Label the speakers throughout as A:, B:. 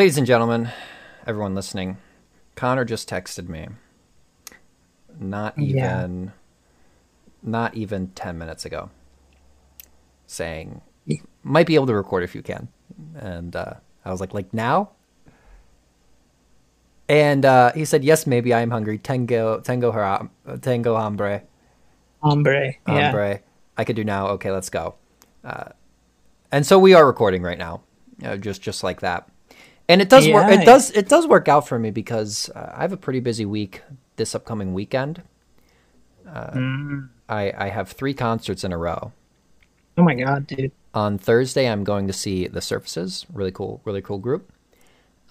A: ladies and gentlemen, everyone listening, Connor just texted me. Not
B: Yeah.
A: even, not even ten minutes ago, saying might be able to record if you can, and uh, I was like, like now. And uh, he said, "Yes, maybe I am hungry. Tango, tango, hara, tango, hambre,
B: Hombre. Yeah.
A: I could do now. Okay, let's go." Uh, and so we are recording right now, uh, just just like that. And it does work. It does it does work out for me because uh, I have a pretty busy week this upcoming weekend. Uh,
B: Mm.
A: I I have three concerts in a row.
B: Oh my god, dude.
A: On Thursday, I'm going to see the Surfaces, really cool, really cool group.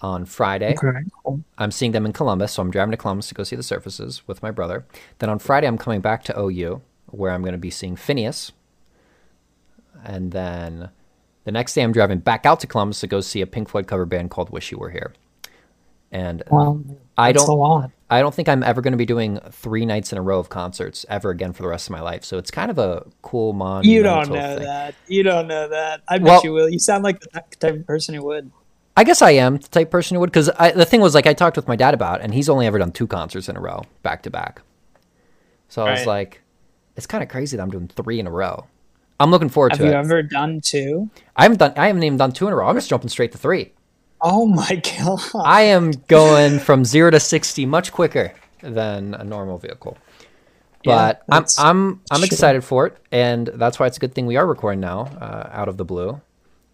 A: On Friday,
B: Okay. Cool.
A: I'm seeing them in Columbus, so I'm driving to Columbus to go see the Surfaces with my brother. Then on Friday, I'm coming back to OU, where I'm going to be seeing Finneas. And then the next day, I'm driving back out to Columbus to go see a Pink Floyd cover band called "Wish You Were Here." And
B: Well,
A: I don't-. I don't think I'm ever going to be doing three nights in a row of concerts ever again for the rest of my life. So it's kind of a cool monumental
B: You don't know
A: thing.
B: that. You don't know that. I bet
A: Well-
B: you will. You sound like the type of person who would.
A: I guess I am the type of person who would, because the thing was like I talked with my dad about, it, and he's only ever done two concerts in a row, back to back. So I was like, it's kind of crazy that I'm doing three in a row. I'm looking forward
B: Have
A: to
B: you ever done two?
A: I haven't done. I haven't even done two in a row. I'm just jumping straight to three.
B: Oh my god.
A: I am going from zero to sixty much quicker than a normal vehicle.
B: Yeah,
A: But I'm I'm I'm
B: shit.
A: excited for it, and that's why it's a good thing we are recording now, uh, out of the blue,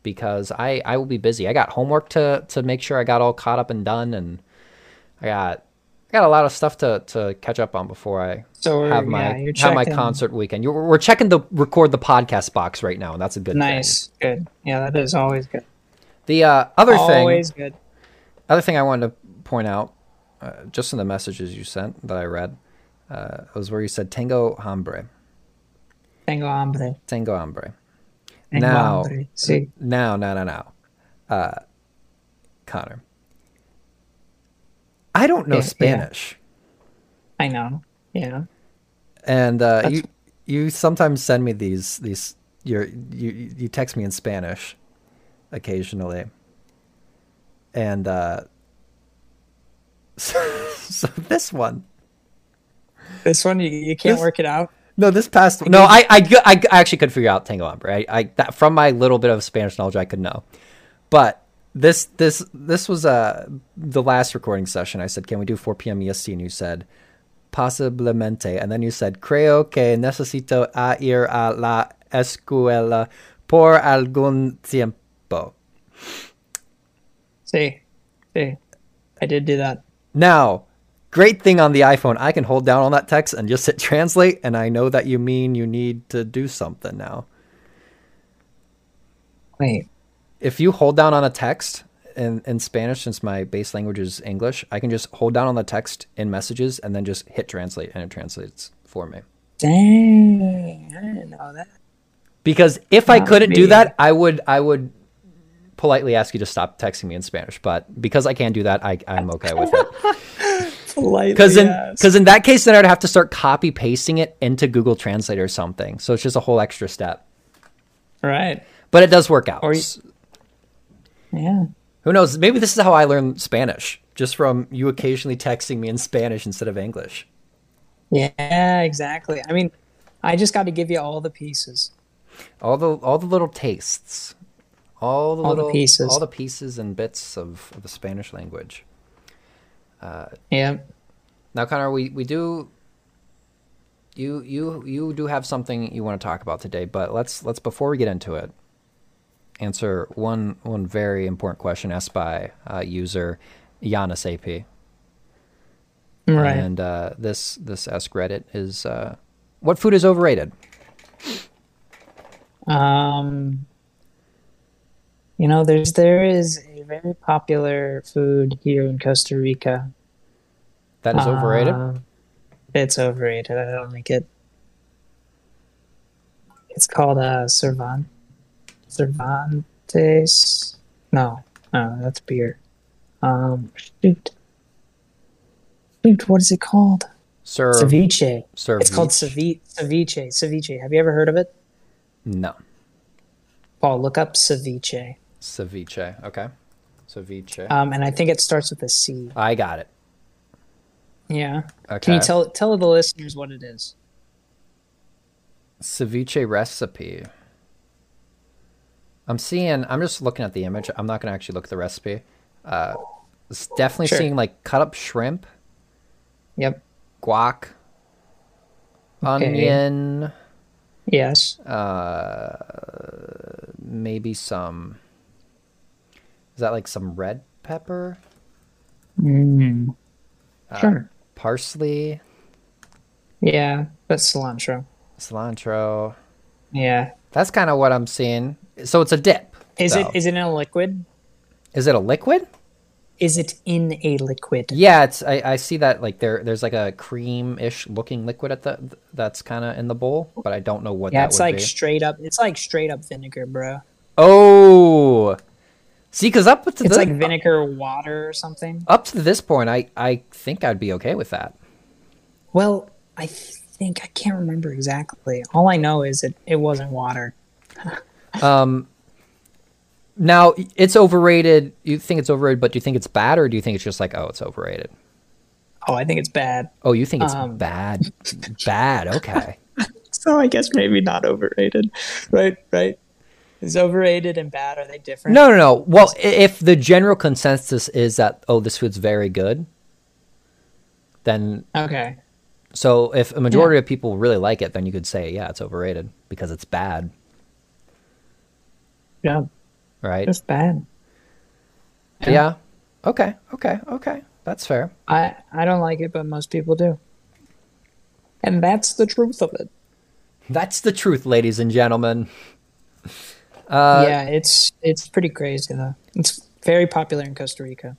A: because I I will be busy. I got homework to to make sure I got all caught up and done, and I got I got a lot of stuff to to catch up on before I
B: So
A: have my
B: yeah,
A: have my concert weekend. You're, we're checking the record the podcast box right now, and that's a good thing.
B: Nice. Good. Yeah, that is always good.
A: The uh, other thing
B: Always good.
A: other thing I wanted to point out, uh, just in the messages you sent that I read, uh, was where you said Tango Hambre.
B: Tengo hambre.
A: Tango Hambre.
B: Tengo
A: Now-
B: hambre. See.
A: Now, now, now, now. Uh, Connor. I don't know
B: Yeah, yeah.
A: Spanish.
B: I know. Yeah.
A: And uh, you you sometimes send me these these your you you text me in Spanish occasionally. And uh, so, so this one
B: This one you, you can't
A: This-
B: work it out.
A: No, this past no, I, I i actually could figure out Tango Hombre. I, I that, from my little bit of Spanish knowledge, I could know. But this this this was uh the last recording session. I said, "Can we do 4 p.m. EST?" And you said, "Posiblemente." And then you said, "Creo que necesito a ir a la escuela por algún tiempo."
B: See. See. I did do that.
A: Now, great thing on the iPhone, I can hold down on that text and just hit translate, and I know that you mean you need to do something now.
B: Wait.
A: If you hold down on a text in, in Spanish, since my base language is English, I can just hold down on the text in messages and then just hit translate and it translates for me.
B: Dang. I didn't know that.
A: Because if I couldn't do that, I would I would politely ask you to stop texting me in Spanish. But because I can't do that, I, I'm okay with it.
B: Politely.
A: Because in because in that case, then I'd have to start copy pasting it into Google Translate or something. So it's just a whole extra step.
B: Right.
A: But it does work out.
B: Or you- Yeah.
A: Who knows? Maybe this is how I learned Spanish, just from you occasionally texting me in Spanish instead of English.
B: Yeah, exactly. I mean, I just got to give you all the pieces.
A: All the all the little tastes, all the
B: All the
A: little
B: pieces.
A: all the pieces and bits of, of the Spanish language.
B: Uh, yeah.
A: Now, Connor, we, we do. You you you do have something you want to talk about today, but let's let's before we get into it, answer one one very important question asked by uh, user Giannis AP.
B: Right.
A: And uh, this this Ask Reddit is uh, what food is overrated?
B: Um, you know, there's there is a very popular food here in Costa Rica.
A: That is overrated.
B: Uh, it's overrated. I don't like it. It's called uh, Cervan Cervantes. No, no, that's beer. Um, shoot, shoot, what is it called?
A: Sir,
B: Ceviche. It's called ceviche. Ceviche. Ceviche. Have you ever heard of it?
A: no
B: Paul, look up ceviche.
A: ceviche. Okay, Ceviche.
B: Um, and I think it starts with a C.
A: I got it.
B: Yeah.
A: Okay.
B: Can you tell tell the listeners what it is?
A: ceviche recipe? I'm seeing. I'm just looking at the image. I'm not gonna actually look at the recipe. Uh, it's definitely
B: Sure.
A: seeing like cut up shrimp,
B: Yep.
A: guac,
B: Okay.
A: onion,
B: Yes.
A: uh, maybe some. Is that like some red pepper,
B: Mm.
A: Uh,
B: Sure.
A: parsley,
B: Yeah, that's cilantro.
A: cilantro?
B: Yeah.
A: That's kind of what I'm seeing. So it's a dip.
B: Is
A: though.
B: it is it in a liquid?
A: Is it a liquid?
B: Is it in a liquid?
A: Yeah, it's. I, I see that like there. There's like a cream-ish looking liquid at the that's kind of in the bowl, but I don't know what
B: Yeah,
A: that
B: it's like
A: be.
B: straight up. It's like straight up vinegar, bro.
A: oh, see, because up to
B: It's like vinegar water or something.
A: up to this point, I I think I'd be okay with that.
B: Well, I think I can't remember exactly. All I know is it it wasn't water.
A: Um, now it's overrated. You think it's overrated, but do you think it's bad, or do you think it's just like, oh, it's overrated?
B: Oh, I think it's bad.
A: Oh, you think it's
B: Um.
A: bad, bad? Okay.
B: So I guess maybe not overrated. Right, right. Is overrated and bad are they different?
A: No, no, no. Well, if the general consensus is that oh, this food's very good, then
B: Okay.
A: so if a majority of people really like it, then you could say yeah, it's overrated because it's bad,
B: Yeah,
A: right?
B: just bad.
A: Yeah. Okay. Okay. Okay. That's fair.
B: I I don't like it, but most people do. And that's the truth of it.
A: That's the truth, ladies and gentlemen. Uh,
B: yeah, it's it's pretty crazy though. It's very popular in Costa Rica.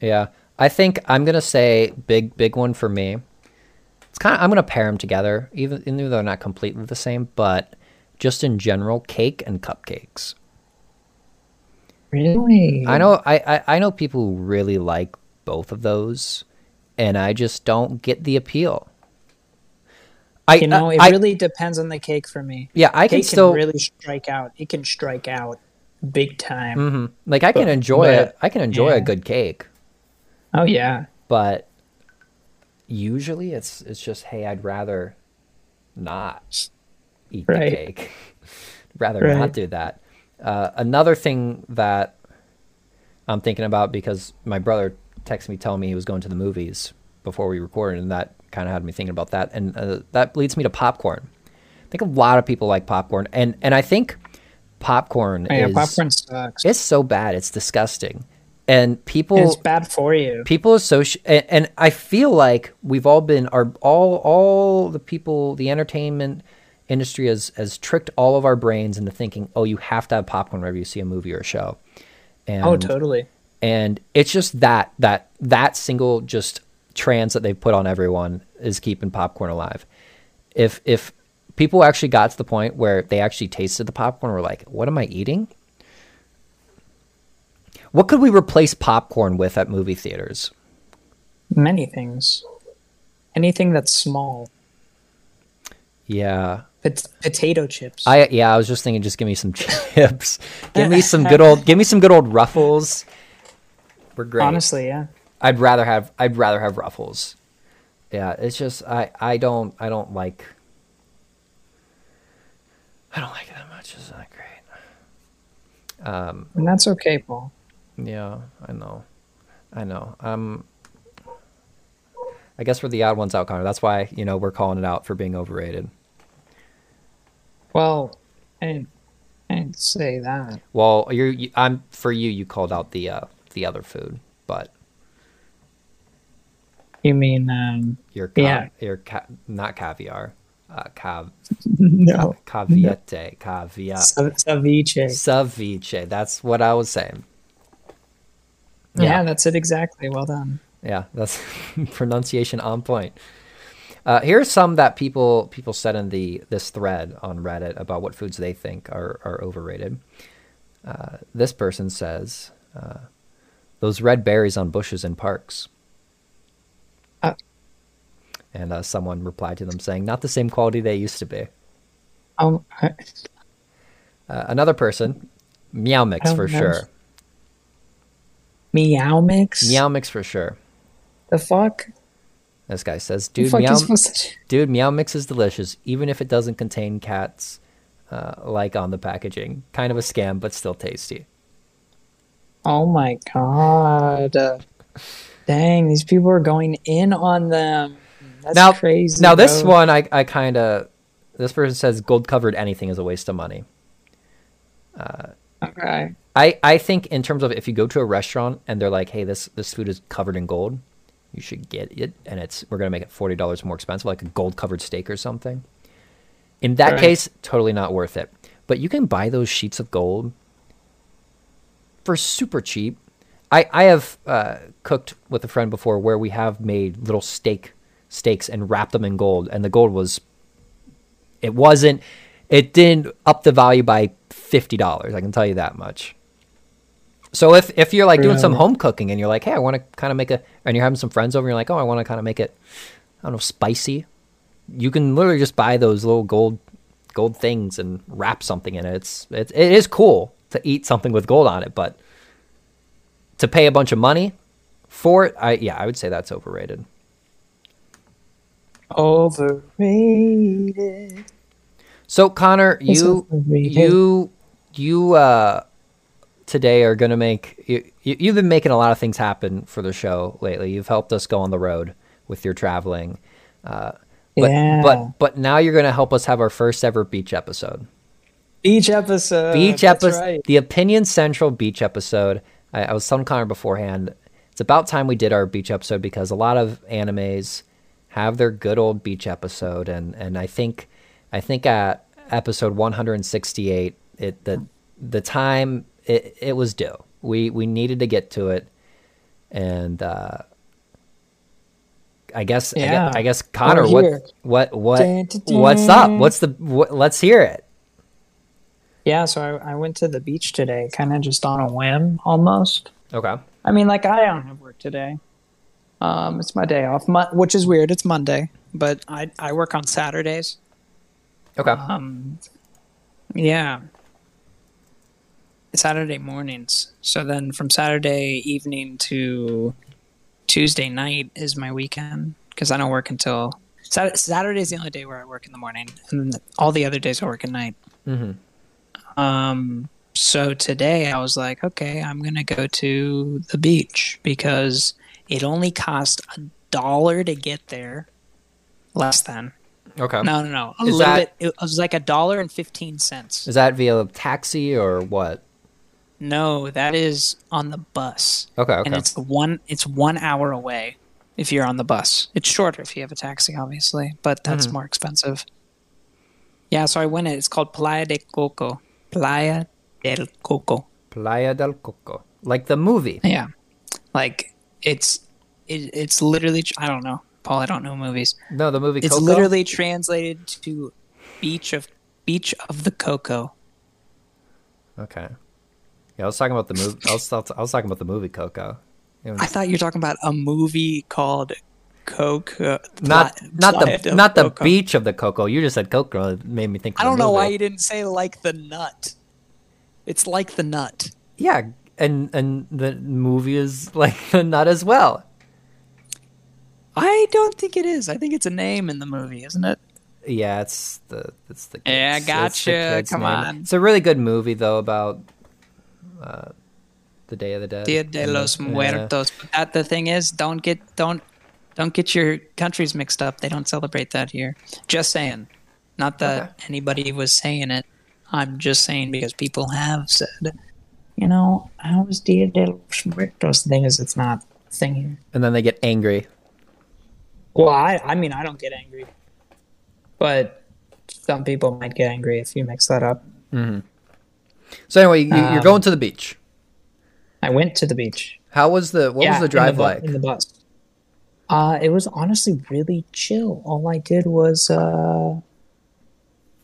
A: Yeah, I think I'm gonna say big, big one for me. It's kind of I'm gonna pair them together, even even though they're not completely the same, but just in general, cake and cupcakes.
B: Really?
A: I know I, I I know people who really like both of those, and I just don't get the appeal. I
B: You know, it
A: I,
B: really depends on the cake for me.
A: yeah I can still
B: can really strike out. It can strike out big time.
A: Mhm. like I can enjoy
B: but,
A: it. I can enjoy a good cake,
B: Oh yeah.
A: but usually it's it's just hey I'd rather not eat the cake rather not do that uh, another thing that i'm thinking about because my brother texted me telling me he was going to the movies before we recorded and that kind of had me thinking about that and uh, that leads me to popcorn i think a lot of people like popcorn and and i think popcorn
B: Oh, yeah,
A: is
B: popcorn sucks.
A: it's so bad it's disgusting and people
B: it's bad for you.
A: people associate and, and i feel like we've all been are all all the people the entertainment industry has has tricked all of our brains into thinking oh you have to have popcorn whenever you see a movie or a show and
B: oh, totally.
A: and it's just that that that single just trans that they've put on everyone is keeping popcorn alive if if people actually got to the point where they actually tasted the popcorn were like what am i eating what could we replace popcorn with at movie theaters
B: Many things. Anything that's small.
A: yeah
B: potato chips.
A: I yeah, I was just thinking, just give me some chips, give me some good old, give me some good old ruffles. We're great.
B: Honestly, yeah.
A: I'd rather have, I'd rather have ruffles. Yeah, it's just I, I don't, I don't like, I don't like it that much. It's not great. Um,
B: And that's okay, Paul.
A: yeah, I know, I know. Um, I guess we're the odd ones out, Connor. That's why you know we're calling it out for being overrated.
B: Well, I didn't, say that.
A: Well, you're, you, I'm for you. You called out the uh, the other food, but
B: You mean um
A: your ca-
B: Yeah.
A: your ca- not caviar, uh, cav
B: no
A: caviete caviar
B: ceviche.
A: ceviche. That's what I was saying.
B: Yeah.
A: Yeah.
B: that's it exactly. Well done.
A: Yeah, that's pronunciation on point. Uh, here's some that people people said in the this thread on Reddit about what foods they think are are overrated. Uh, this person says uh, those red berries on bushes in parks.
B: Uh.
A: and uh, someone replied to them saying, "Not the same quality they used to be."
B: Um, I-
A: another person, Meow Mix
B: Oh,
A: for
B: nice.
A: sure.
B: Meow mix.
A: Meow Mix for sure.
B: The fuck?
A: This guy says, dude, Meow,
B: to?
A: dude, Meow Mix is delicious, even if it doesn't contain cats, uh, like on the packaging. Kind of a scam, but still tasty.
B: Oh my god. Uh, Dang, these people are going in on them. That's
A: now,
B: crazy.
A: now this one, I, I kind of, this person says gold covered anything is a waste of money.
B: Okay.
A: I, I think in terms of if you go to a restaurant and they're like, hey, this this food is covered in gold, you should get it, and it's we're gonna make it forty dollars more expensive, like a gold covered steak or something. In that
B: Right.
A: case, totally not worth it. But you can buy those sheets of gold for super cheap. I I have uh, cooked with a friend before where we have made little steak steaks and wrapped them in gold, and the gold was it wasn't it didn't up the value by fifty dollars. I can tell you that much. So if if you're like doing some home cooking and you're like, hey, I want to kind of make a, and you're having some friends over, and you're like, oh, I want to kind of make it, I don't know, spicy. You can literally just buy those little gold gold things and wrap something in it. It's it, it is cool to eat something with gold on it, but to pay a bunch of money for it, I yeah, I would say that's overrated.
B: Overrated.
A: So Connor, you
B: overrated.
A: you you uh today are gonna make you, you you've been making a lot of things happen for the show lately. You've helped us go on the road with your traveling. Uh but
B: Yeah.
A: but but now you're gonna help us have our first ever beach episode.
B: Beach episode.
A: beach episode
B: right.
A: the opinion central beach episode I, I was telling connor beforehand it's about time we did our beach episode because a lot of animes have their good old beach episode and and i think i think at episode 168 it the the time it, it was due we we needed to get to it and uh I guess, I guess, I guess, Connor, what, what, what,
B: Dun, dun,
A: what's up? What's the, what, let's hear it.
B: Yeah, so I, I went to the beach today, kind of just on a whim, almost.
A: Okay.
B: I mean, like I don't have work today. Um, it's my day off, Mon- which is weird. It's Monday, but I I work on Saturdays.
A: Okay.
B: Um, yeah, Saturday mornings. So then from Saturday evening to Tuesday night is my weekend because I don't work until Saturday is the only day where I work in the morning, and all the other days I work at night.
A: hmm
B: Um, so today I was like, okay, I'm gonna go to the beach because it only cost a dollar to get there. Less than.
A: Okay.
B: No, no, no. A
A: Is
B: little
A: that-
B: bit. It was like a dollar and fifteen cents.
A: Is that via taxi or what?
B: No, that is on the bus,
A: Okay. Okay.
B: and it's one. It's one hour away if you're on the bus. It's shorter if you have a taxi, obviously, but that's
A: Mhm.
B: more expensive. Yeah, so I went. It. It's called Playa de Coco. Playa del Coco.
A: Playa del Coco, like the movie.
B: Yeah, like it's it, it's literally. I don't know, Paul. I don't know movies.
A: No, the movie.
B: It's literally translated to beach of beach of the cocoa.
A: Okay. Yeah, I was talking about the movie. I was, I was talking about the movie Coco. Know,
B: I thought you were talking about a movie called Coco.
A: Uh, not
B: Pla-
A: not
B: Playa
A: the not the
B: Coco.
A: beach of the Coco. You just said Coco. It made me think.
B: I don't know why you didn't say like the nut. It's like the nut.
A: Yeah, and and the movie is like the nut as well.
B: I don't think it is. I think it's a name in the movie, isn't it?
A: Yeah, it's the it's the
B: Yeah,
A: kids- the
B: gotcha. Come on.
A: It's a really good movie though about uh, the Day of the Dead.
B: Dia de los
A: yeah.
B: Muertos. But that the thing is, don't get don't don't get your countries mixed up. They don't celebrate that here. Just saying. Not that
A: Okay.
B: anybody was saying it. I'm just saying because people have said, you know, how is Dia de los Muertos? The thing is, it's not a thing here.
A: And then they get angry.
B: Well, I I mean, I don't get angry, but some people might get angry if you mix that up.
A: So anyway, you, you're
B: Um,
A: going to the beach.
B: I went to the beach.
A: How was the what was the drive
B: bu-
A: like?
B: in the bus? Uh, it was honestly really chill. All I did was uh,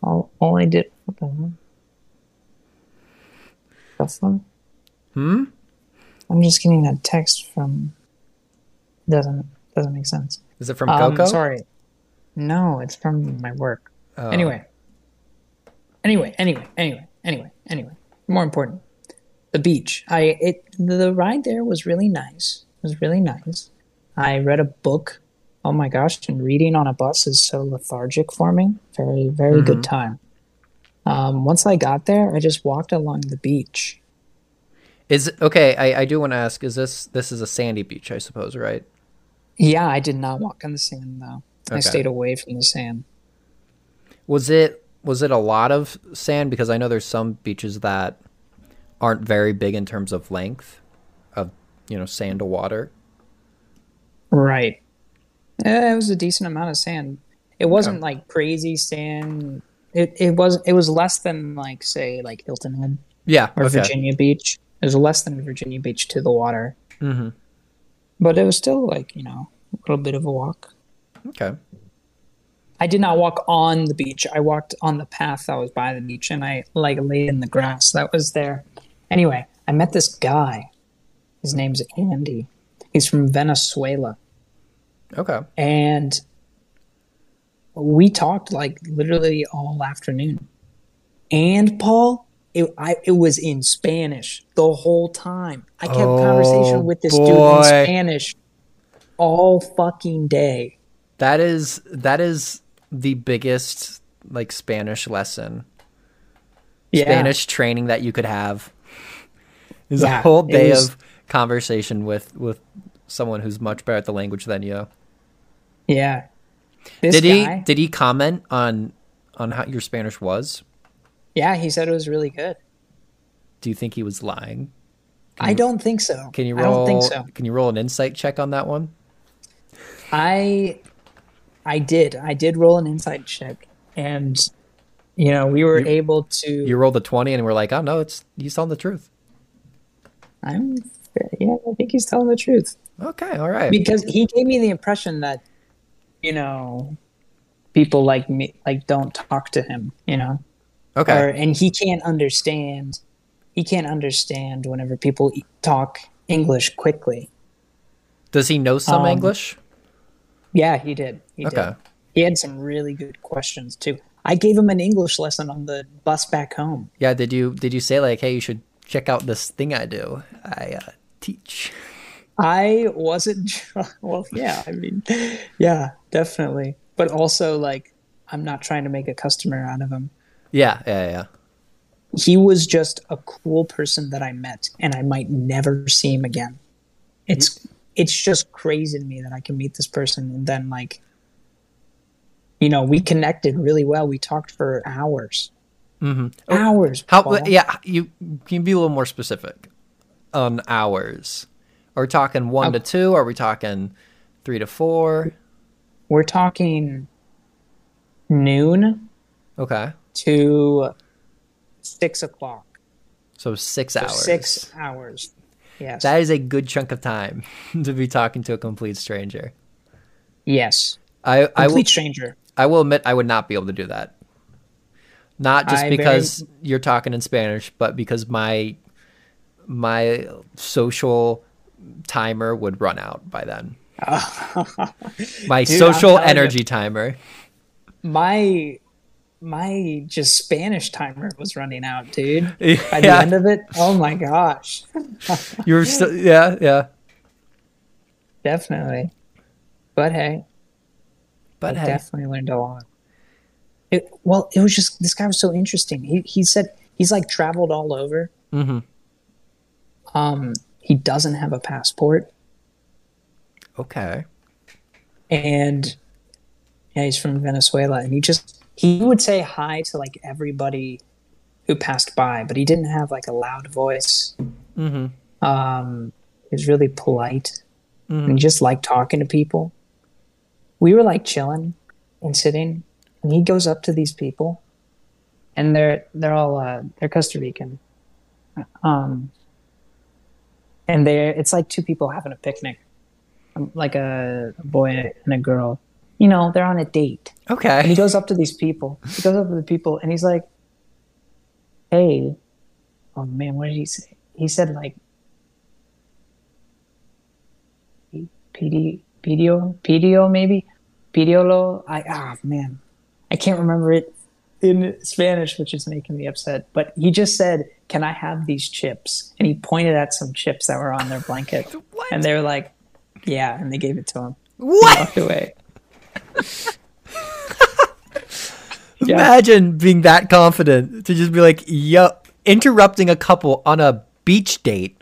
B: all, all I did. What the hell? The?
A: Hmm.
B: I'm just getting a text from. Doesn't doesn't make sense.
A: Is it from
B: Um,
A: Coco?
B: sorry. No, it's from my work.
A: Oh.
B: Anyway. Anyway, anyway, anyway, anyway, anyway. More important. the beach. I it the ride there was really nice. It was really nice. I read a book. Oh my gosh! And reading on a bus is so lethargic for me. Very very
A: Mm-hmm.
B: good time. Um, once I got there, I just walked along the beach.
A: Is okay. I, I do want to ask. Is this this is a sandy beach? I suppose, right?
B: Yeah, I did not walk on the sand though. I stayed away from the sand.
A: Was it was it a lot of sand? Because I know there's some beaches that aren't very big in terms of length of you know sand to water.
B: Right. Yeah, it was a decent amount of sand. It wasn't like crazy sand. It it was it was less than like say like Hilton Head
A: Yeah.
B: or
A: okay.
B: Virginia Beach. It was less than Virginia Beach to the water.
A: Mm-hmm.
B: But it was still like, you know, a little bit of a walk.
A: Okay.
B: I did not walk on the beach. I walked on the path that was by the beach and I like laid in the grass that was there. Anyway, I met this guy. His name's Andy. He's from Venezuela.
A: Okay.
B: And we talked like literally all afternoon. And Paul, it, I, it was in Spanish the whole time. I kept
A: Oh,
B: conversation with this dude in Spanish all fucking day.
A: That is that is the biggest like Spanish lesson,
B: Yeah.
A: Spanish training that you could have. Is a whole day
B: was-
A: of conversation with with someone who's much better at the language than you.
B: Yeah. This
A: Did he did he comment on on how your Spanish was?
B: yeah, he said it was really good.
A: Do you think he was lying?
B: I don't think so.
A: Can you
B: I
A: roll?
B: don't think so.
A: Can you roll an insight check on that one?
B: I I did. I did roll an insight check and you know, we were able to
A: You rolled a twenty, and we're like, oh no, it's he's telling the truth.
B: I'm yeah, I think he's telling the truth.
A: Okay, all right.
B: because he gave me the impression that you know people like me like don't talk to him you know
A: Okay,
B: or and he can't understand he can't understand whenever people talk english quickly
A: does he know some
B: um,
A: English?
B: yeah he did he
A: Okay.
B: did he had some really good questions too i gave him an english lesson on the bus back home
A: Yeah. Did you did you say like, hey, you should check out this thing I do? I uh, teach.
B: i wasn't well yeah i mean yeah definitely but also like i'm not trying to make a customer out of him
A: Yeah, yeah, yeah.
B: he was just a cool person that I met and I might never see him again. It's it's just crazy to me that I can meet this person and then like you know, we connected really well. We talked for hours.
A: Mhm.
B: Hours.
A: How?
B: Paul.
A: Yeah, you can you be a little more specific on hours. Are we talking one to two? Are we talking three to four?
B: We're talking noon
A: Okay,
B: to six o'clock.
A: so six
B: So
A: hours.
B: Six hours. Yes.
A: That is a good chunk of time to be talking to a complete stranger.
B: yes.
A: I I will
B: Complete stranger.
A: I will admit I would not be able to do that. Not just
B: I very-
A: because you're talking in Spanish, but because my my social timer would run out by then. my
B: Dude,
A: social
B: telling you.
A: energy timer.
B: my my just Spanish timer was running out, dude. By the end of it, oh my gosh,
A: you're still yeah yeah.
B: definitely. But hey,
A: But
B: I
A: hey,
B: definitely learned a lot. It, well, it was just this guy was so interesting. He he said he's like traveled all over.
A: hmm
B: Um, he doesn't have a passport,
A: okay.
B: and yeah, he's from Venezuela, and he just he would say hi to like everybody who passed by, but he didn't have like a loud voice.
A: hmm
B: Um, he was really polite.
A: Mhm.
B: and he just liked talking to people. We were like chilling and sitting, and he goes up to these people, and they're they're all uh, they're Costa Rican, um, and they're it's like two people having a picnic, um, like a, a boy and a girl. You know, they're on a date, and he goes up to these people. He goes up to the people, and he's like, "Hey, oh man, what did he say? He said like." PD, PDO, PDO maybe, PDOLO. I ah man, I can't remember it in Spanish, which is making me upset. But he just said, "Can I have these chips?" And he pointed at some chips that were on their blanket, and they were like, "Yeah," and they gave it to him.
A: What?
B: walked away. Yeah.
A: Imagine being that confident to just be like, yo, interrupting a couple on a beach date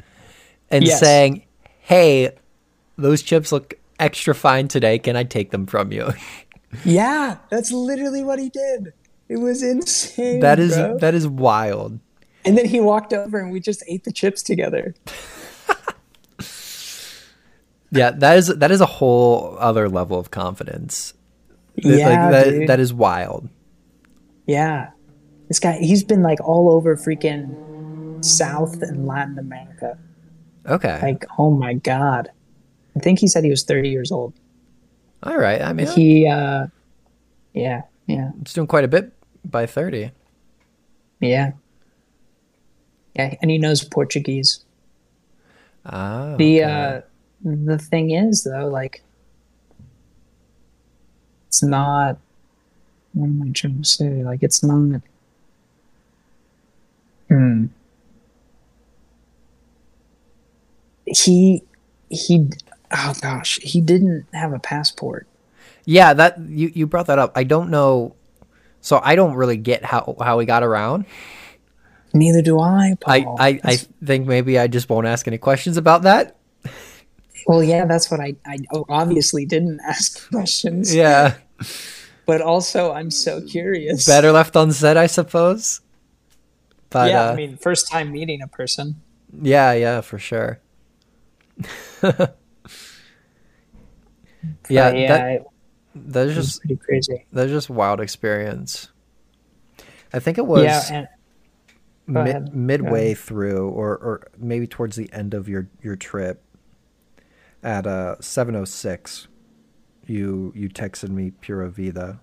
A: and
B: Yes.
A: saying, hey, those chips look extra fine today. Can I take them from you?
B: Yeah, that's literally what he did. It was insane.
A: that is
B: bro.
A: that is wild.
B: And then he walked over and we just ate the chips together.
A: Yeah, that is that is a whole other level of confidence.
B: Yeah,
A: like that
B: dude.
A: that is wild.
B: Yeah. This guy, he's been like all over freaking South and Latin America.
A: Okay.
B: Like, oh my God. I think he said he was 30 years old.
A: All right. I mean,
B: He, uh, yeah, yeah,
A: it's doing quite a bit by 30.
B: yeah. Yeah, and he knows Portuguese.
A: Ah.
B: The,
A: okay.
B: uh, the thing is, though, like, it's not, what am I trying to say? Like, it's not, hmm. He, he, oh gosh, he didn't have a passport.
A: Yeah, that you, you brought that up. I don't know. So I don't really get how how he got around.
B: Neither do I,
A: I,
B: Paul.
A: I, I
B: That's-
A: think maybe I just won't ask any questions about that.
B: well, yeah, that's what I, I obviously didn't ask questions.
A: Yeah,
B: But also, I'm so curious.
A: better left unsaid, I suppose. But
B: yeah,
A: uh,
B: I mean, first time meeting a person.
A: yeah, yeah, for sure. yeah,
B: yeah,
A: that
B: it
A: that's
B: was
A: just
B: pretty crazy.
A: that's just wild experience. I think it was
B: yeah, and
A: mid, midway through, or or maybe towards the end of your your trip. At uh seven oh six, you you texted me Pura Vida.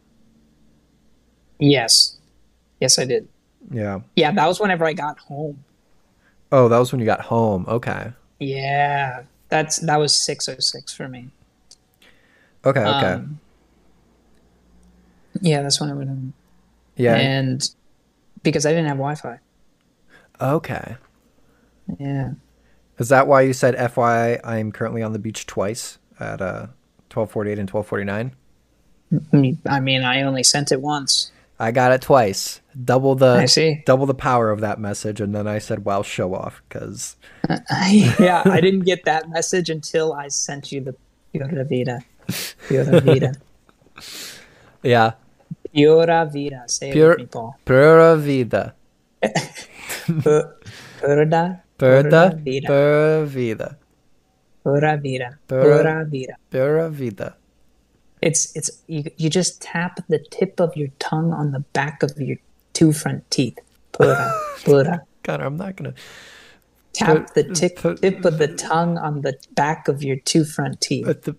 B: yes, yes, I did.
A: Yeah.
B: Yeah, that was whenever I got home.
A: Oh, that was when you got home. Okay.
B: Yeah, that's that was six oh six for me.
A: Okay. Okay.
B: Um, yeah, that's when I went home,
A: yeah.
B: and because I didn't have Wi-Fi.
A: okay.
B: Yeah.
A: Is that why you said FYI? I'm currently on the beach twice at uh 12:48 and 12:49.
B: I mean, I only sent it once.
A: I got it twice. Double the
B: I see.
A: double the power of that message, and then I said, "Well, show off," because
B: yeah, I didn't get that message until I sent you the Pura Vida. Pura Vida.
A: yeah,
B: Pura Vida. Say
A: Pure-
B: it with me, Paul.
A: pura vida,
B: Pu- Pura,
A: pura
B: vida.
A: pura vida,
B: Pura Vida.
A: Pura-
B: Vida. It's it's you, you just tap the tip of your tongue on the back of your two front teeth. Pura, pura.
A: God, I'm not gonna.
B: Tap the tip, tip of the tongue on the back of your two front teeth.
A: Put the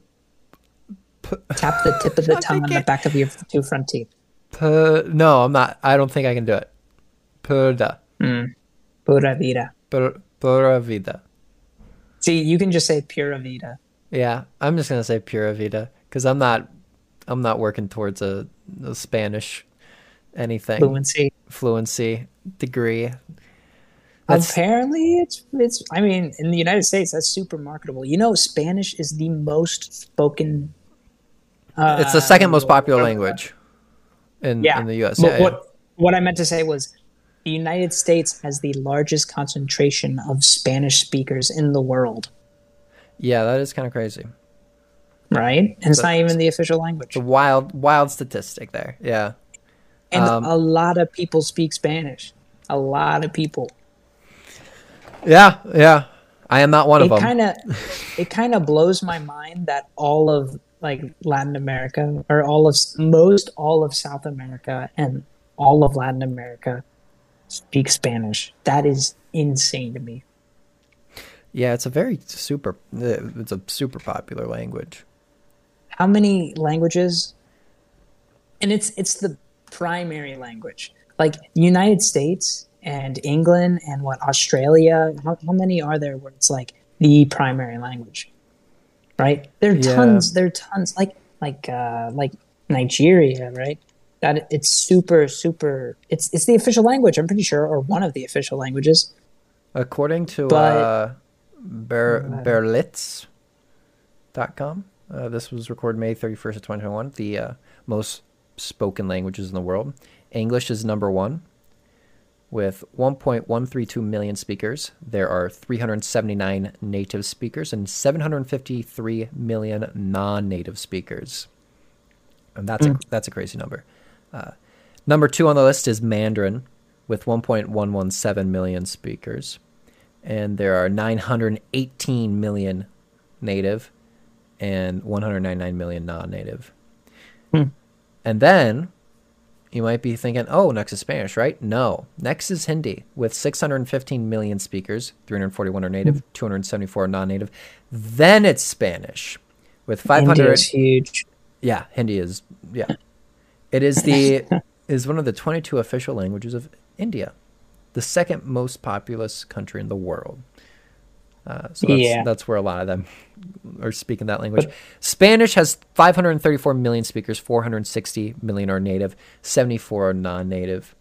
B: Tap the tip of the
A: I
B: tongue on the back of your two front teeth.
A: pu- no, I'm not. I don't think I can do it. Pura, hmm.
B: Pura Vida.
A: pura, pura vida.
B: See, you can just say Pura Vida.
A: Yeah, I'm just gonna say pura vida because I'm not. I'm not working towards a, a Spanish anything
B: Fluency.
A: fluency degree. That's-
B: Apparently, it's it's. I mean, in the United States, that's super marketable. You know, Spanish is the most spoken. Uh,
A: It's the second most popular language in
B: Yeah,
A: in the U.S.
B: But
A: Yeah, yeah.
B: what what I meant to say was, the United States has the largest concentration of Spanish speakers in the world.
A: yeah, that is kind of crazy.
B: Right, and it's not even the official language.
A: Wild, wild statistic there. Yeah,
B: And
A: um,
B: a lot of people speak Spanish. A lot of people.
A: yeah, yeah. I am not one
B: it
A: of them.
B: kind of it kind of blows my mind that all of like Latin America or all of most all of South America and all of Latin America speak Spanish. That is insane to me.
A: yeah, it's a very super. Uh, it's a super popular language.
B: How many languages? And it's it's the primary language. Like United States and England and what Australia. How, how many are there where it's like the primary language? Right? There are
A: Yeah.
B: tons. There are tons. Like like uh, like Nigeria, right? that it's super super. It's it's the official language. I'm pretty sure, or one of the official languages.
A: According to
B: But-
A: uh, Ber- Berlitz.com, uh, this was recorded May 31st of 2021, the uh, most spoken languages in the world. English is number one with 1.132 million speakers. There are 379 native speakers and 753 million non-native speakers. And that's a, that's a crazy number. Uh, number two on the list is Mandarin with 1.117 million speakers. And there are 918 million native and 199 million non native.
B: Hmm.
A: And then you might be thinking, oh, next is Spanish, right? No. Next is Hindi with 615 million speakers, 341 are native, hmm. 274 are non native. Then it's Spanish with 500.
B: India is huge.
A: Yeah, Hindi is yeah. It is the is one of the 22 official languages of India, the second most populous country in the world. Uh, so that's,
B: Yeah.
A: that's where a lot of them are speaking that language. Spanish has 534 million speakers, 460 million are native, 74 are non-native.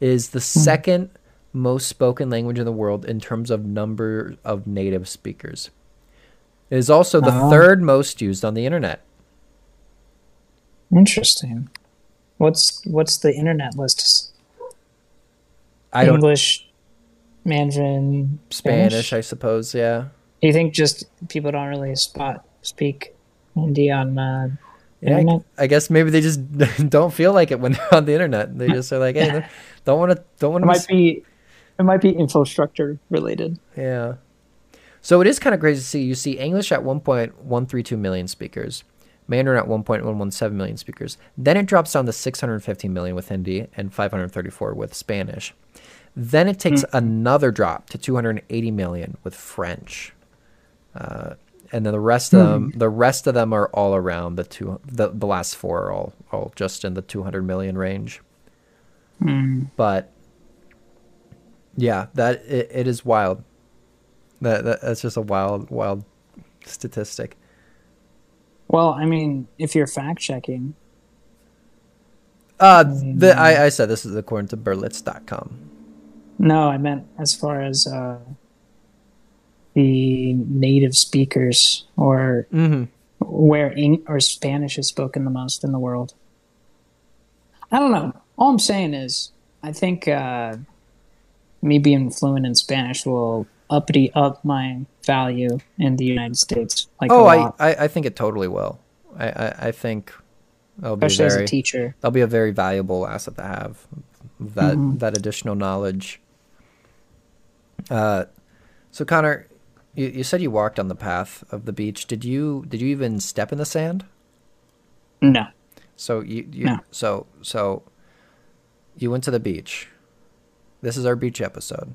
A: It is the second most spoken language in the world in terms of number of native speakers. It is also the
B: Oh.
A: third most used on the internet.
B: Interesting. What's what's the internet list?
A: I don't
B: English, Mandarin,
A: Spanish, I suppose. Yeah.
B: Do you think just people don't really spot speak Hindi on uh,
A: Yeah,
B: internet?
A: I, I guess maybe they just don't feel like it when they're on the internet. They just are like, hey, don't want to, don't want
B: It
A: to.
B: might be it might be infrastructure related.
A: Yeah. So it is kind of crazy to see. You see English at 1.132 million speakers, Mandarin at 1.117 million speakers. Then it drops down to 615 million with Hindi and 534 with Spanish. Then it takes another drop to 280 million with French. Uh, and then the rest of them, the rest of them are all around the two. The, the last four are all all just in the 200 million range. But yeah, that it, it is wild. That, that that's just a wild wild statistic.
B: Well, I mean, if you're fact checking,
A: Uh, the, I, I said this is according to Berlitz.com.
B: no, I meant as far as uh, the native speakers or
A: Mm-hmm.
B: where Eng- or Spanish is spoken the most in the world. I don't know. All I'm saying is, I think uh, me being fluent in Spanish will uppity up my value in the United States. Like
A: Oh, I, I, I think it totally will. I, I, I think that'll be
B: especially as a teacher.
A: that'll be a very valuable asset to have. That
B: Mm-hmm.
A: that additional knowledge. Uh, so Connor, you, you said you walked on the path of the beach. Did you did you even step in the sand?
B: No.
A: So you, you
B: No.
A: so so you went to the beach. This is our beach episode.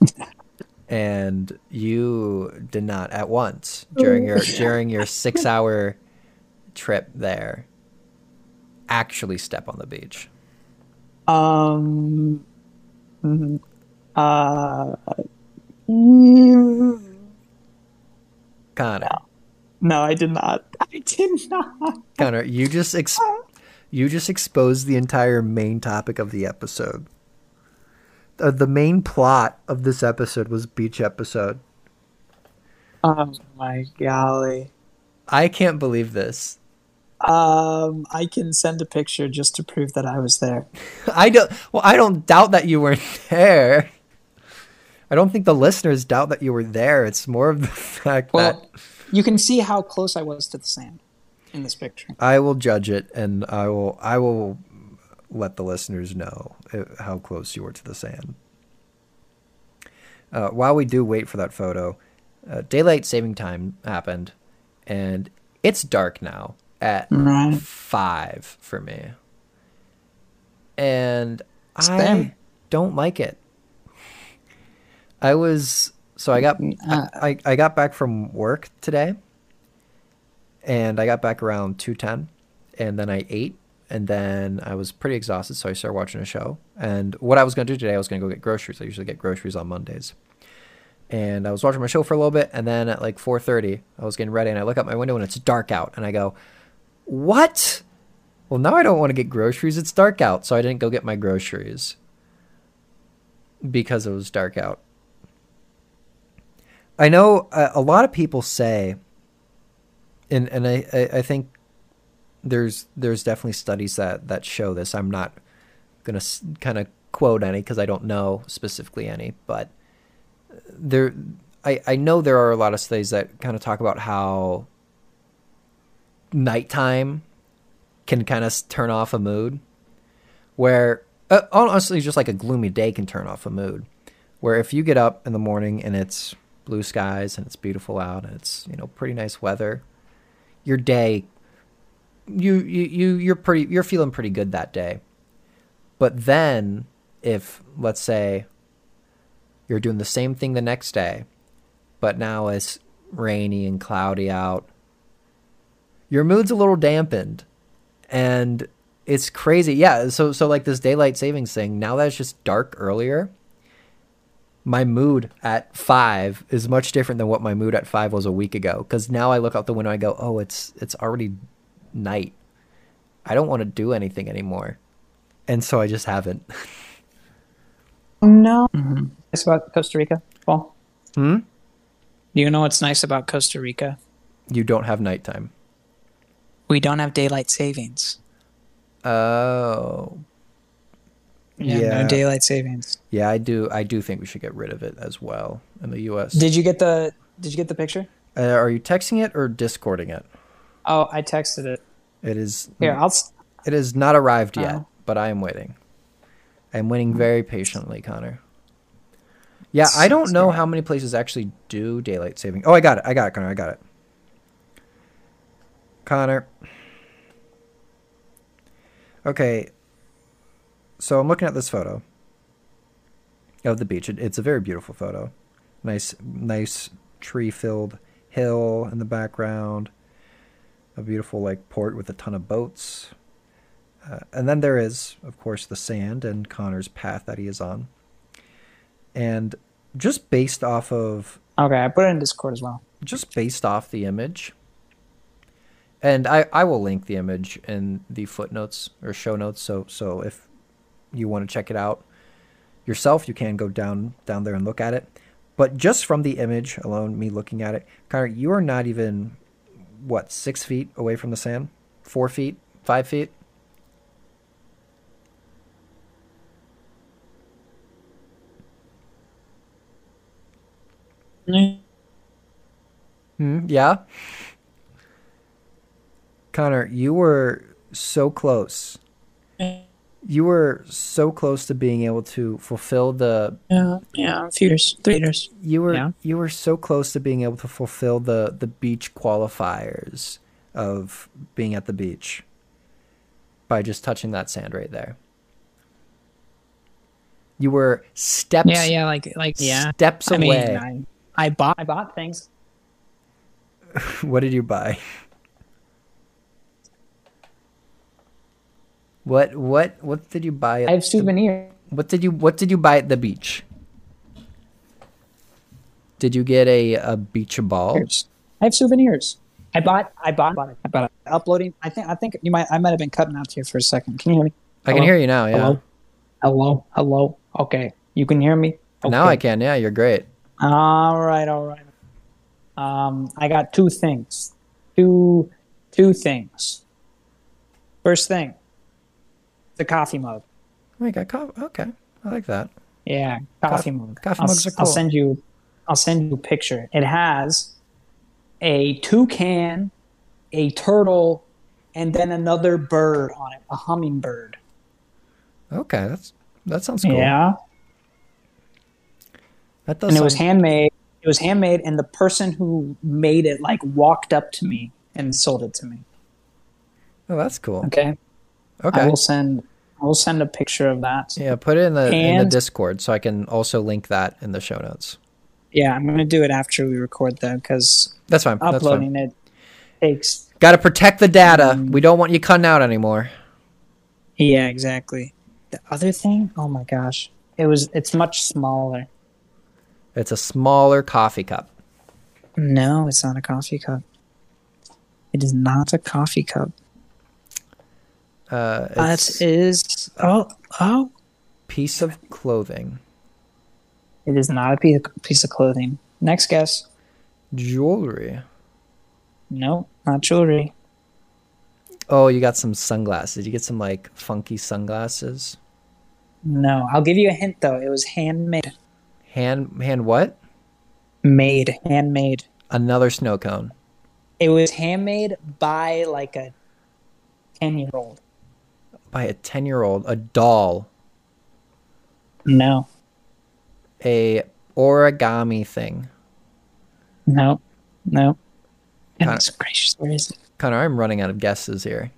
A: and you did not at once during your during your 6-hour trip there actually step on the beach.
B: Um. Uh.
A: Connor,
B: No, I did not. I did not.
A: Connor, you just ex- you just exposed the entire main topic of the episode. Uh, the main plot of this episode was beach episode.
B: Oh my golly.
A: I can't believe this.
B: Um, I can send a picture just to prove that I was there.
A: I don't. Well, I don't doubt that you weren't there. I don't think the listeners doubt that you were there. It's more of the fact
B: Well,
A: that
B: you can see how close I was to the sand in this picture.
A: I will judge it, and I will. I will let the listeners know uh, how close you were to the sand. Uh, while we do wait for that photo, uh, daylight saving time happened, and it's dark now at
B: Right.
A: five for me, and I don't like it. I was so I got
B: Uh,
A: I, I got back from work today, and I got back around two ten, and then I ate, and then I was pretty exhausted, so I started watching a show. And what I was gonna do today, I was gonna go get groceries. I usually get groceries on Mondays, and I was watching my show for a little bit, and then at like four thirty, I was getting ready, and I look out my window and it's dark out, and I go, "What? Well, now I don't want to get groceries. It's dark out, so I didn't go get my groceries because it was dark out. I know a, a lot of people say, and and I, I, I think there's there's definitely studies that that show this. I'm not gonna kind of quote any because I don't know specifically any, but there I I know there are a lot of studies that kind of talk about how nighttime can kind of turn off a mood, where uh, honestly just like a gloomy day can turn off a mood, where if you get up in the morning and it's blue skies and it's beautiful out and it's you know pretty nice weather, your day you you you you're pretty you're feeling pretty good that day. But then if let's say you're doing the same thing the next day, but now it's rainy and cloudy out, your mood's a little dampened and it's crazy. Yeah, so so like this daylight savings thing, now that it's just dark earlier, my mood at 5 is much different than what my mood at 5 was a week ago cuz now I look out the window I go, "Oh, it's it's already night. I don't want to do anything anymore." And so I just haven't.
B: No. Mm-hmm. Nice about Costa Rica, Paul.
A: Hmm?
B: You know what's nice about Costa Rica?
A: You don't have nighttime.
B: We don't have daylight savings.
A: Oh.
B: Yeah,
A: Yeah.
B: no daylight savings.
A: Yeah, I do. I do think we should get rid of it as well in the U.S.
B: Did you get the Did you get the picture?
A: uh, are you texting it or discording it?
B: Oh, I texted it.
A: It is.
B: Here, I'll. s-
A: It has not arrived yet,
B: Oh.
A: but I am waiting. I'm waiting very patiently, Connor. Yeah, I don't know how many places actually do daylight saving. Oh, I got it. I got it, Connor. I got it. Connor. Okay. So I'm looking at this photo of the beach. It, it's a very beautiful photo. Nice, nice tree-filled hill in the background. A beautiful like port with a ton of boats. Uh, and then there is, of course, the sand and Connor's path that he is on. And just based off of
B: Okay, I put it in Discord as well.
A: just based off the image, and I, I will link the image in the footnotes or show notes. So so if you want to check it out yourself, you can go down down there and look at it. But just from the image alone, me looking at it, Connor, you are not even what six feet away from the sand, four feet, five feet. Hmm, yeah. Connor, you were so close. You were so close to being able to fulfill the
B: Yeah, yeah, a few years, three years.
A: you were
B: Yeah.
A: you were so close to being able to fulfill the the beach qualifiers of being at the beach by just touching that sand right there. You were steps
B: Yeah, yeah, like like yeah.
A: steps
B: I mean,
A: away.
B: I, I bought I bought things.
A: What did you buy? What what what did you buy? At
B: I have souvenirs.
A: What did you What did you buy at the beach? Did you get a a beach ball?
B: I have souvenirs. I bought I bought I bought it. Uploading. I think I think you might I might have been cutting out here for a second. Can you hear me?
A: I can hear you now. Yeah.
B: Hello. Hello. Hello. Okay. You can hear me.
A: Now I can. Yeah, you're great.
B: All right, all right. Um, I got two things. Two two things. First thing, the coffee mug.
A: Oh, you got coffee. Okay, I like that.
B: Yeah, coffee mug.
A: coffee
B: I'll,
A: mugs are cool.
B: I'll send you. I'll send you a picture. It has a toucan, a turtle, and then another bird on it, a hummingbird.
A: Okay, that's that sounds cool.
B: Yeah,
A: that does.
B: and it was handmade. It was handmade, and the person who made it like walked up to me and sold it to me.
A: oh, that's cool.
B: Okay.
A: Okay.
B: I will send I will send a picture of that. Yeah,
A: put it in the in the Discord so I can also link that in the show notes.
B: Yeah, I'm gonna do it after we record though, because
A: That's fine. That's fine.
B: uploading it takes.
A: Got to protect the data.
B: Mm.
A: We don't want you cutting out anymore.
B: Yeah, exactly. The other thing, oh my gosh, it was. It's much smaller.
A: It's a smaller coffee cup.
B: No, it's not a coffee cup. It is not a coffee cup.
A: Uh,
B: That is oh oh.
A: piece of clothing,
B: It is not a piece piece of clothing. Next guess.
A: jewelry.
B: No, not jewelry.
A: Oh, you got some sunglasses. You get some like funky sunglasses.
B: No, I'll give you a hint though. It was handmade.
A: Hand hand what?
B: Made, handmade.
A: Another snow cone.
B: It was handmade by like a ten year old.
A: By a 10 year old, a doll,
B: No,
A: a origami thing.
B: no, no. Goodness gracious, where is it?
A: Connor, I'm running out of guesses here.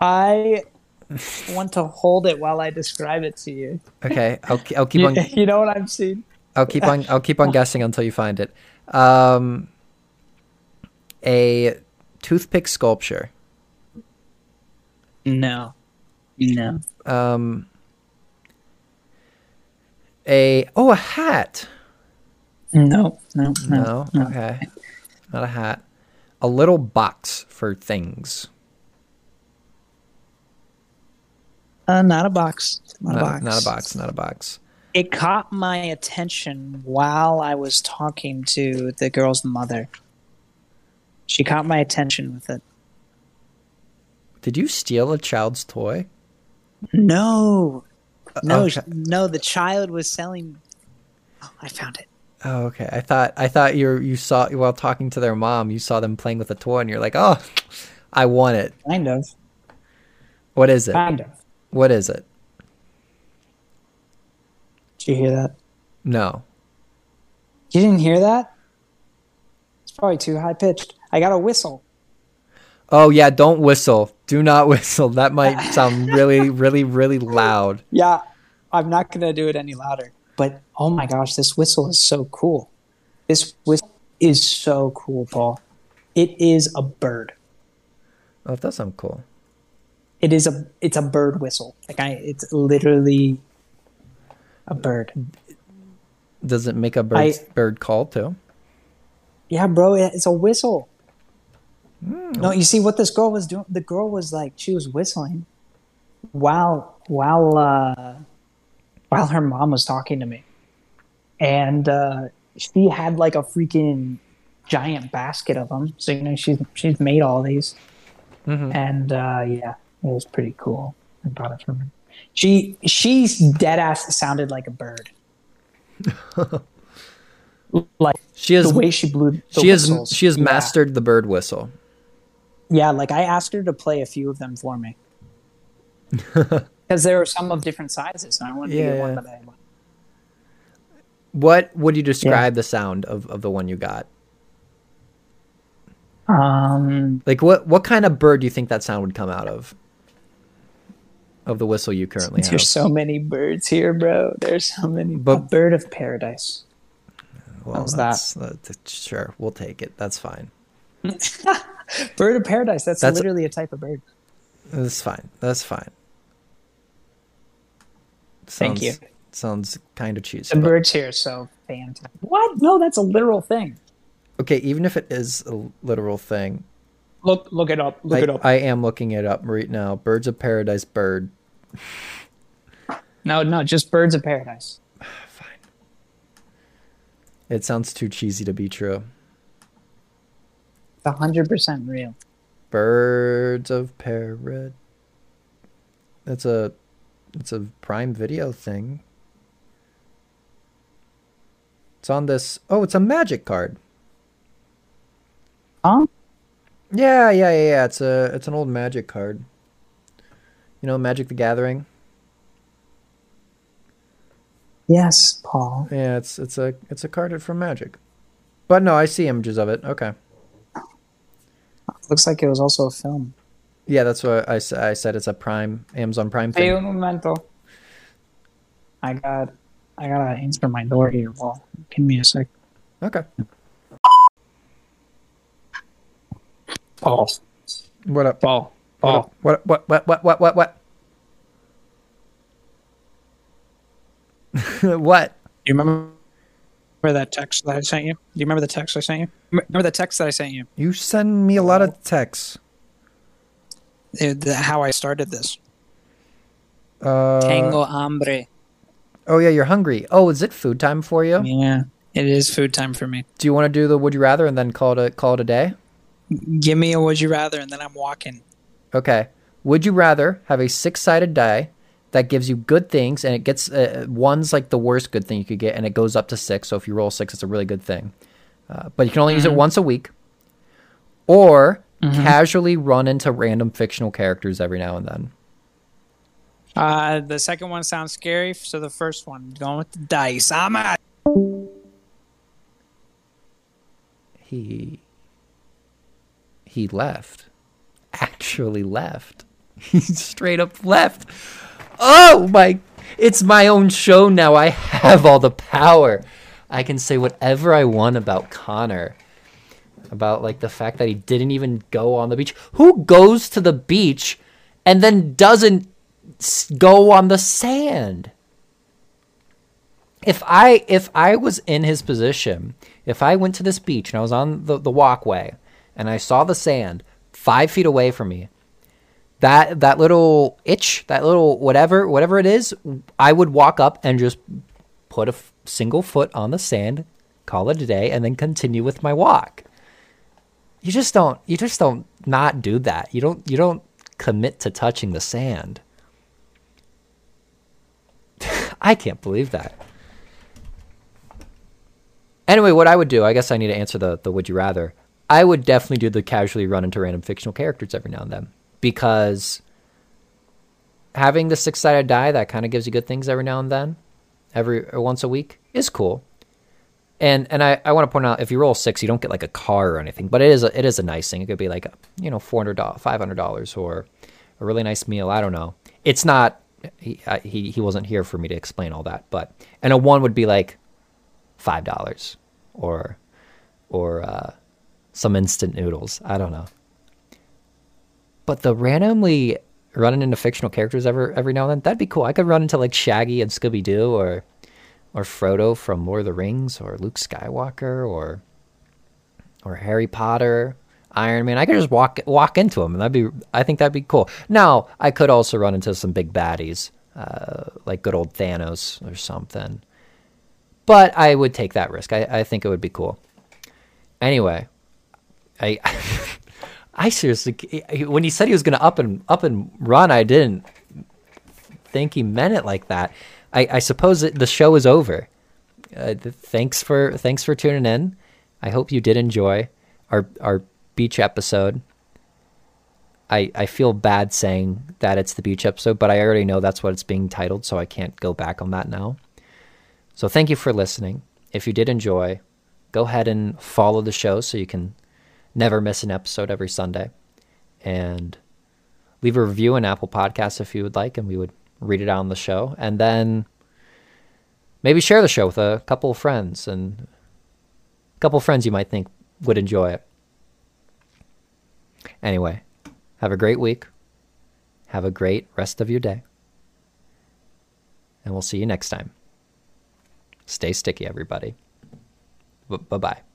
B: I want to hold it while I describe it to you.
A: Okay, I'll, I'll keep on
B: you know what I'm seeing?
A: I'll keep on I'll keep on guessing until you find it. Um, a toothpick sculpture.
B: No, no.
A: Um, a oh a hat.
B: No, no,
A: No,
B: no.
A: okay, not a hat. A little box for things.
B: Uh, not a box. Not,
A: Not,
B: a box.
A: not a box. Not a box.
B: It caught my attention while I was talking to the girl's mother. She caught my attention with it.
A: Did you steal a child's toy?
B: No, uh, no,
A: okay.
B: no. The child was selling. Oh, I found it.
A: Oh, okay. I thought I thought you you saw while talking to their mom, you saw them playing with a toy, and you're like, oh, I want it.
B: Kind of.
A: What is it?
B: Kind of.
A: What is it?
B: Did you hear that?
A: No.
B: You didn't hear that? It's probably too high pitched. I got a whistle.
A: Oh yeah, don't whistle. Do not whistle. That might sound really, really, really loud.
B: Yeah, I'm not gonna do it any louder. But oh my gosh, this whistle is so cool. This whistle is so cool, Paul. It is a bird.
A: Oh, that does sound cool.
B: It is a it's a bird whistle. Like I, it's literally a bird.
A: Does it make a bird
B: I-
A: bird call too?
B: Yeah, bro, it's a whistle. No, you see what this girl was doing? The girl was like she was whistling while while uh, while her mom was talking to me, and uh, she had like a freaking giant basket of them. So you know she's she's made all these,
A: Mhm.
B: and uh, yeah, it was pretty cool. I bought it from her. She she's dead ass sounded like a bird. like
A: She has
B: the way she blew. The
A: she has she has
B: Yeah.
A: mastered the bird whistle.
B: Yeah, like I asked her to play a few of them for me. Because there were some of different sizes, and I wanted to
A: Yeah,
B: get one
A: yeah.
B: that I
A: What would you describe the sound of, of the one you got?
B: Um,
A: Like what what kind of bird do you think that sound would come out of? Of the whistle you currently have.
B: there's so many birds here, bro. There's so many.
A: But-
B: a bird of paradise.
A: well,
B: how's
A: that's, that's sure, we'll take it. That's fine.
B: Bird of paradise. That's,
A: That's-
B: literally a type of bird.
A: That's fine. That's fine.
B: Thank
A: Sounds,
B: you.
A: Sounds kind of cheesy.
B: The
A: but-
B: birds here are so fantastic. What? No, that's a literal thing.
A: Okay, even if it is a literal thing,
B: Look, look it up. Look
A: I,
B: it up.
A: I am looking it up right now. Birds of paradise bird.
B: no, no, just birds of paradise. Fine.
A: It sounds too cheesy to be true.
B: It's hundred percent real.
A: Birds of paradise. That's a, it's a Prime Video thing. It's on this. Oh, it's a magic card.
B: Huh?
A: Yeah, yeah, yeah, yeah. It's a, it's an old magic card. You know, Magic the Gathering.
B: Yes, Paul.
A: Yeah, it's it's a it's a card from Magic. But no, I see images of it. Okay.
B: Looks like it was also a film.
A: Yeah, that's what I, s- I said. It's a Prime Amazon Prime thing.
B: Hey, un momento. I got, I gotta answer my door here, Paul. Give me a sec.
A: Okay.
B: Paul.
A: What up?
B: Paul.
A: What
B: Paul.
A: up? What what what what what what what? what?
B: You remember that text that I sent you? Do you remember the text I sent you? Remember the text that I sent you?
A: You send me a lot of texts.
B: it, the, how I started this.
A: Uh,
B: Tango hambre.
A: oh yeah, you're hungry. Oh, is it food time for you?
B: Yeah, it is food time for me.
A: Do you want to do the would you rather and then call it a, call it a day?
B: Give me a would you rather, and then I'm walking.
A: Okay. Would you rather have a six-sided die that gives you good things and it gets uh, one's like the worst good thing you could get and it goes up to six. So if you roll six, it's a really good thing. Uh, but you can only use it once a week. Or casually run into random fictional characters every now and then.
B: Uh, the second one sounds scary, so the first one going with the dice. I'm out.
A: He he left. Actually left. He straight up left. Oh my it's my own show now. I have all the power. I can say whatever I want about Connor. About like the fact that he didn't even go on the beach. Who goes to the beach and then doesn't go on the sand? if I if I was in his position, if I went to this beach and I was on the, the walkway and I saw the sand five feet away from me, that that little itch, that little whatever whatever it is, I would walk up and just put a f- single foot on the sand, call it a day, and then continue with my walk. You just don't you just don't not do that. You don't you don't commit to touching the sand. I can't believe that. Anyway, what I would do, I guess I need to answer the the would you rather. I would definitely do the casually run into random fictional characters every now and then because having the six sided die that kind of gives you good things every now and then, every or once a week is cool. And and I, I want to point out if you roll six, you don't get like a car or anything, but it is a, it is a nice thing. It could be like you know four hundred dollars, five hundred dollars, or a really nice meal. I don't know. It's not. He, I, he he wasn't here for me to explain all that, but and a one would be like five dollars or or uh, some instant noodles. I don't know. But the randomly running into fictional characters ever every now and then that'd be cool. I could run into like Shaggy and Scooby Doo or or Frodo from Lord of the Rings or Luke Skywalker or or Harry Potter, Iron Man. I could just walk walk into them, and that'd be. I think that'd be cool. Now I could also run into some big baddies, uh, like good old Thanos or something. But I would take that risk. I, I think it would be cool. Anyway, I I seriously when he said he was going to up and up and run, I didn't think he meant it like that. I, I suppose the show is over. Uh, thanks for thanks for tuning in. I hope you did enjoy our our beach episode. I I feel bad saying that it's the beach episode, but I already know that's what it's being titled, so I can't go back on that now. So thank you for listening. If you did enjoy, go ahead and follow the show so you can never miss an episode every Sunday. And leave a review in Apple Podcasts if you would like, and we would read it on the show. And then maybe share the show with a couple of friends and a couple of friends you might think would enjoy it. Anyway, have a great week. Have a great rest of your day. And we'll see you next time. Stay sticky, everybody. B- bye bye.